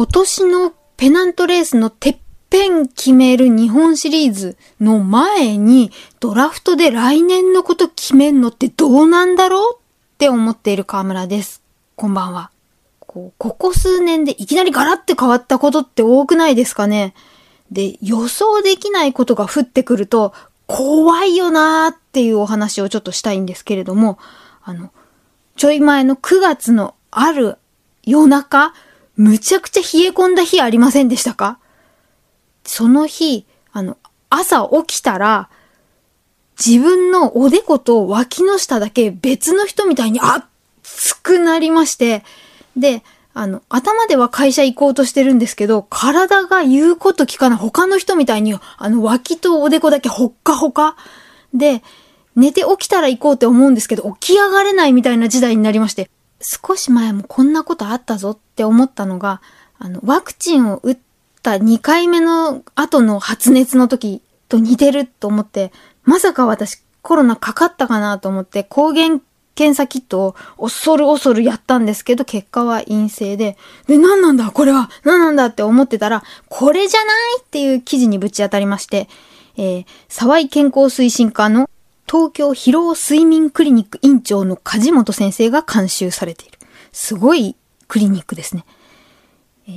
今年のペナントレースのてっぺん決める日本シリーズの前にドラフトで来年のこと決めんのってどうなんだろうって思っている河村です。こんばんは。こう、ここ数年でいきなりガラって変わったことって多くないですかねで、予想できないことが降ってくると怖いよなーっていうお話をちょっとしたいんですけれども、あの、ちょい前の9月のある夜中、むちゃくちゃ冷え込んだ日ありませんでしたか？その日、あの、朝起きたら、自分のおでこと脇の下だけ別の人みたいに熱くなりまして、で、あの、頭では会社行こうとしてるんですけど、体が言うこと聞かない他の人みたいに、あの、脇とおでこだけほっかほか。で、寝て起きたら行こうって思うんですけど、起き上がれないみたいな時代になりまして、少し前もこんなことあったぞって思ったのが、あの、ワクチンを打った2回目の後の発熱の時と似てると思って、まさか私コロナかかったかなと思って抗原検査キットを恐る恐るやったんですけど、結果は陰性で、で、何なんだこれは何なんだって思ってたら、これじゃないっていう記事にぶち当たりまして、えー、沢井健康推進課の東京疲労睡眠クリニック院長の梶本先生が監修されている。すごいクリニックですね。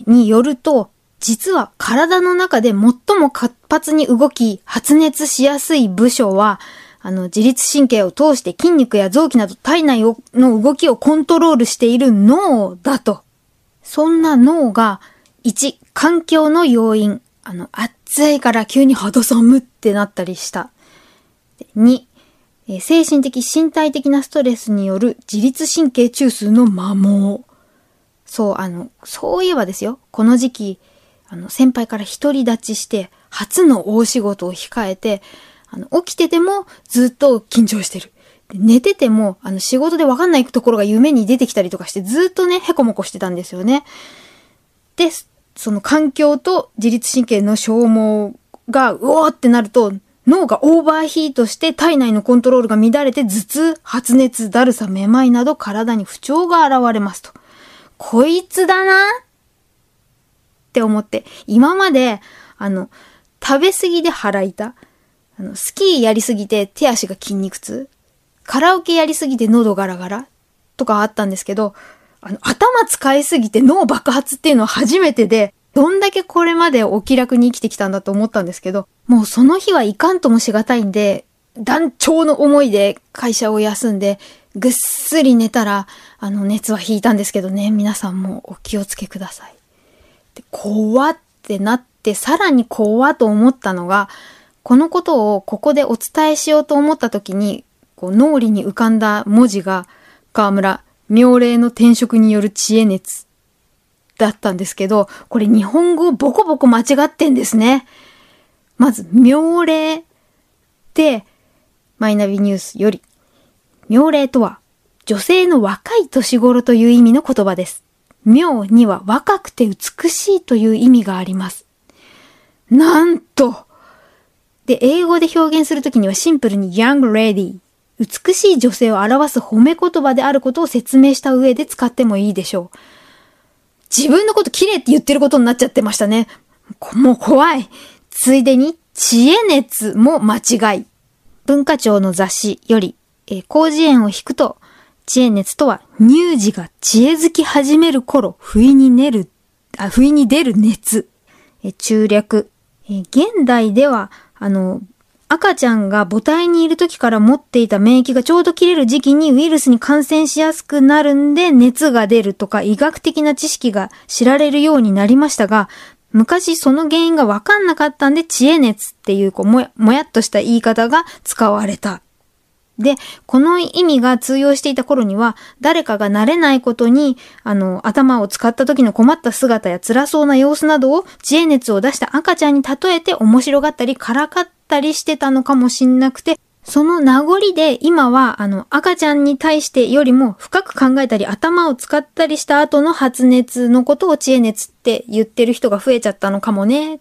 によると、実は体の中で最も活発に動き、発熱しやすい部署は、あの、自律神経を通して筋肉や臓器など体内の動きをコントロールしている脳だと。そんな脳が、1、環境の要因。あの、暑いから急に肌寒ってなったりした。2、え精神的身体的なストレスによる自律神経中枢の摩耗。そう、あの、そういえばですよ。この時期、あの、先輩から独り立ちして、初の大仕事を控えて、あの、起きててもずっと緊張してる。寝てても、あの、仕事でわかんないところが夢に出てきたりとかして、ずっとね、へこもこしてたんですよね。で、その環境と自律神経の消耗が、うおーってなると、脳がオーバーヒートして体内のコントロールが乱れて頭痛、発熱、だるさ、めまいなど体に不調が現れますと。こいつだなって思って、今まで、あの、食べ過ぎで腹痛。あの、スキーやりすぎて手足が筋肉痛。カラオケやりすぎて喉ガラガラとかあったんですけど、あの、頭使いすぎて脳爆発っていうのは初めてで、どんだけこれまでお気楽に生きてきたんだと思ったんですけど、もうその日はいかんともしがたいんで、団長の思いで会社を休んで、ぐっすり寝たら、あの、熱は引いたんですけどね、皆さんもお気をつけください。で怖ってなって、さらに怖と思ったのが、このことをここでお伝えしようと思った時に、こう脳裏に浮かんだ文字が、河村、妙齢の転職による知恵熱だったんですけど、これ日本語ボコボコ間違ってんですね。まず、妙齢って、マイナビニュースより、妙齢とは、女性の若い年頃という意味の言葉です。妙には若くて美しいという意味があります。なんと、で、英語で表現するときにはシンプルに young lady 美しい女性を表す褒め言葉であることを説明した上で使ってもいいでしょう。自分のこと綺麗って言ってることになっちゃってましたね。もう怖い。ついでに、知恵熱も間違い。文化庁の雑誌より、えー、広辞苑を引くと、知恵熱とは、乳児が知恵づき始める頃、不意に寝る、あ、不意に出る熱。えー、中略。えー、現代では、あの、赤ちゃんが母体にいる時から持っていた免疫がちょうど切れる時期にウイルスに感染しやすくなるんで熱が出るとか医学的な知識が知られるようになりましたが、昔その原因がわかんなかったんで知恵熱っていうこうもやもやっとした言い方が使われた。で、この意味が通用していた頃には、誰かが慣れないことに、あの、頭を使った時の困った姿や辛そうな様子などを知恵熱を出した赤ちゃんに例えて面白がったりからかったりしてたのかもしんなくて、その名残で今は、あの、赤ちゃんに対してよりも深く考えたり頭を使ったりした後の発熱のことを知恵熱って言ってる人が増えちゃったのかもね、っ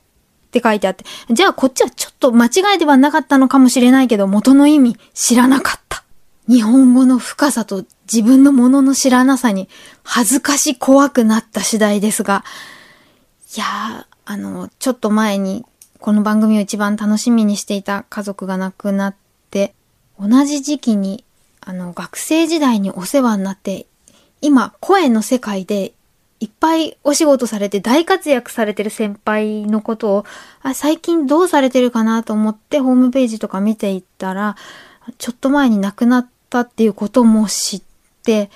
て書いてあって、じゃあこっちはちょっと間違いではなかったのかもしれないけど、元の意味知らなかった。日本語の深さと自分のものの知らなさに恥ずかし怖くなった次第ですが、いやー、あの、ちょっと前にこの番組を一番楽しみにしていた家族が亡くなって、同じ時期に、あの、学生時代にお世話になって、今、声の世界でいっぱいお仕事されて大活躍されてる先輩のことを、あ、最近どうされてるかなと思ってホームページとか見ていったら、ちょっと前に亡くなったっていうことも知って、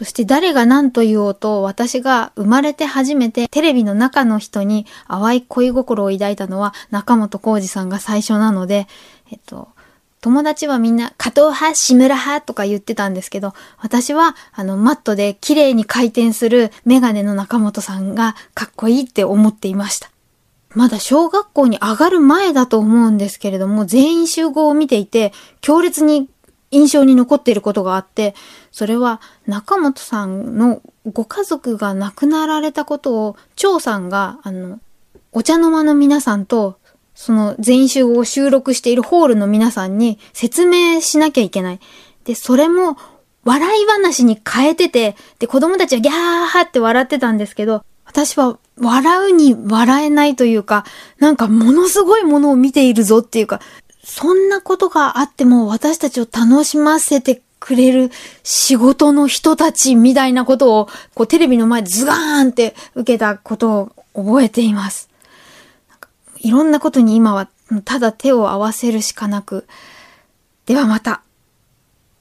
そして誰が何と言おうと私が生まれて初めてテレビの中の人に淡い恋心を抱いたのは中本浩二さんが最初なので、えっと、友達はみんな、加藤派、志村派とか言ってたんですけど、私は、あの、マットで綺麗に回転するメガネの中本さんがかっこいいって思っていました。まだ小学校に上がる前だと思うんですけれども、全員集合を見ていて、強烈に印象に残っていることがあって、それは中本さんのご家族が亡くなられたことを、張さんが、あの、お茶の間の皆さんとその全集を収録しているホールの皆さんに説明しなきゃいけない。で、それも笑い話に変えてて、で、子供たちはギャーって笑ってたんですけど、私は笑うに笑えないというか、なんかものすごいものを見ているぞっていうか、そんなことがあっても私たちを楽しませてくれる仕事の人たちみたいなことを、こうテレビの前でズガーンって受けたことを覚えています。いろんなことに今はただ手を合わせるしかなく。ではまた。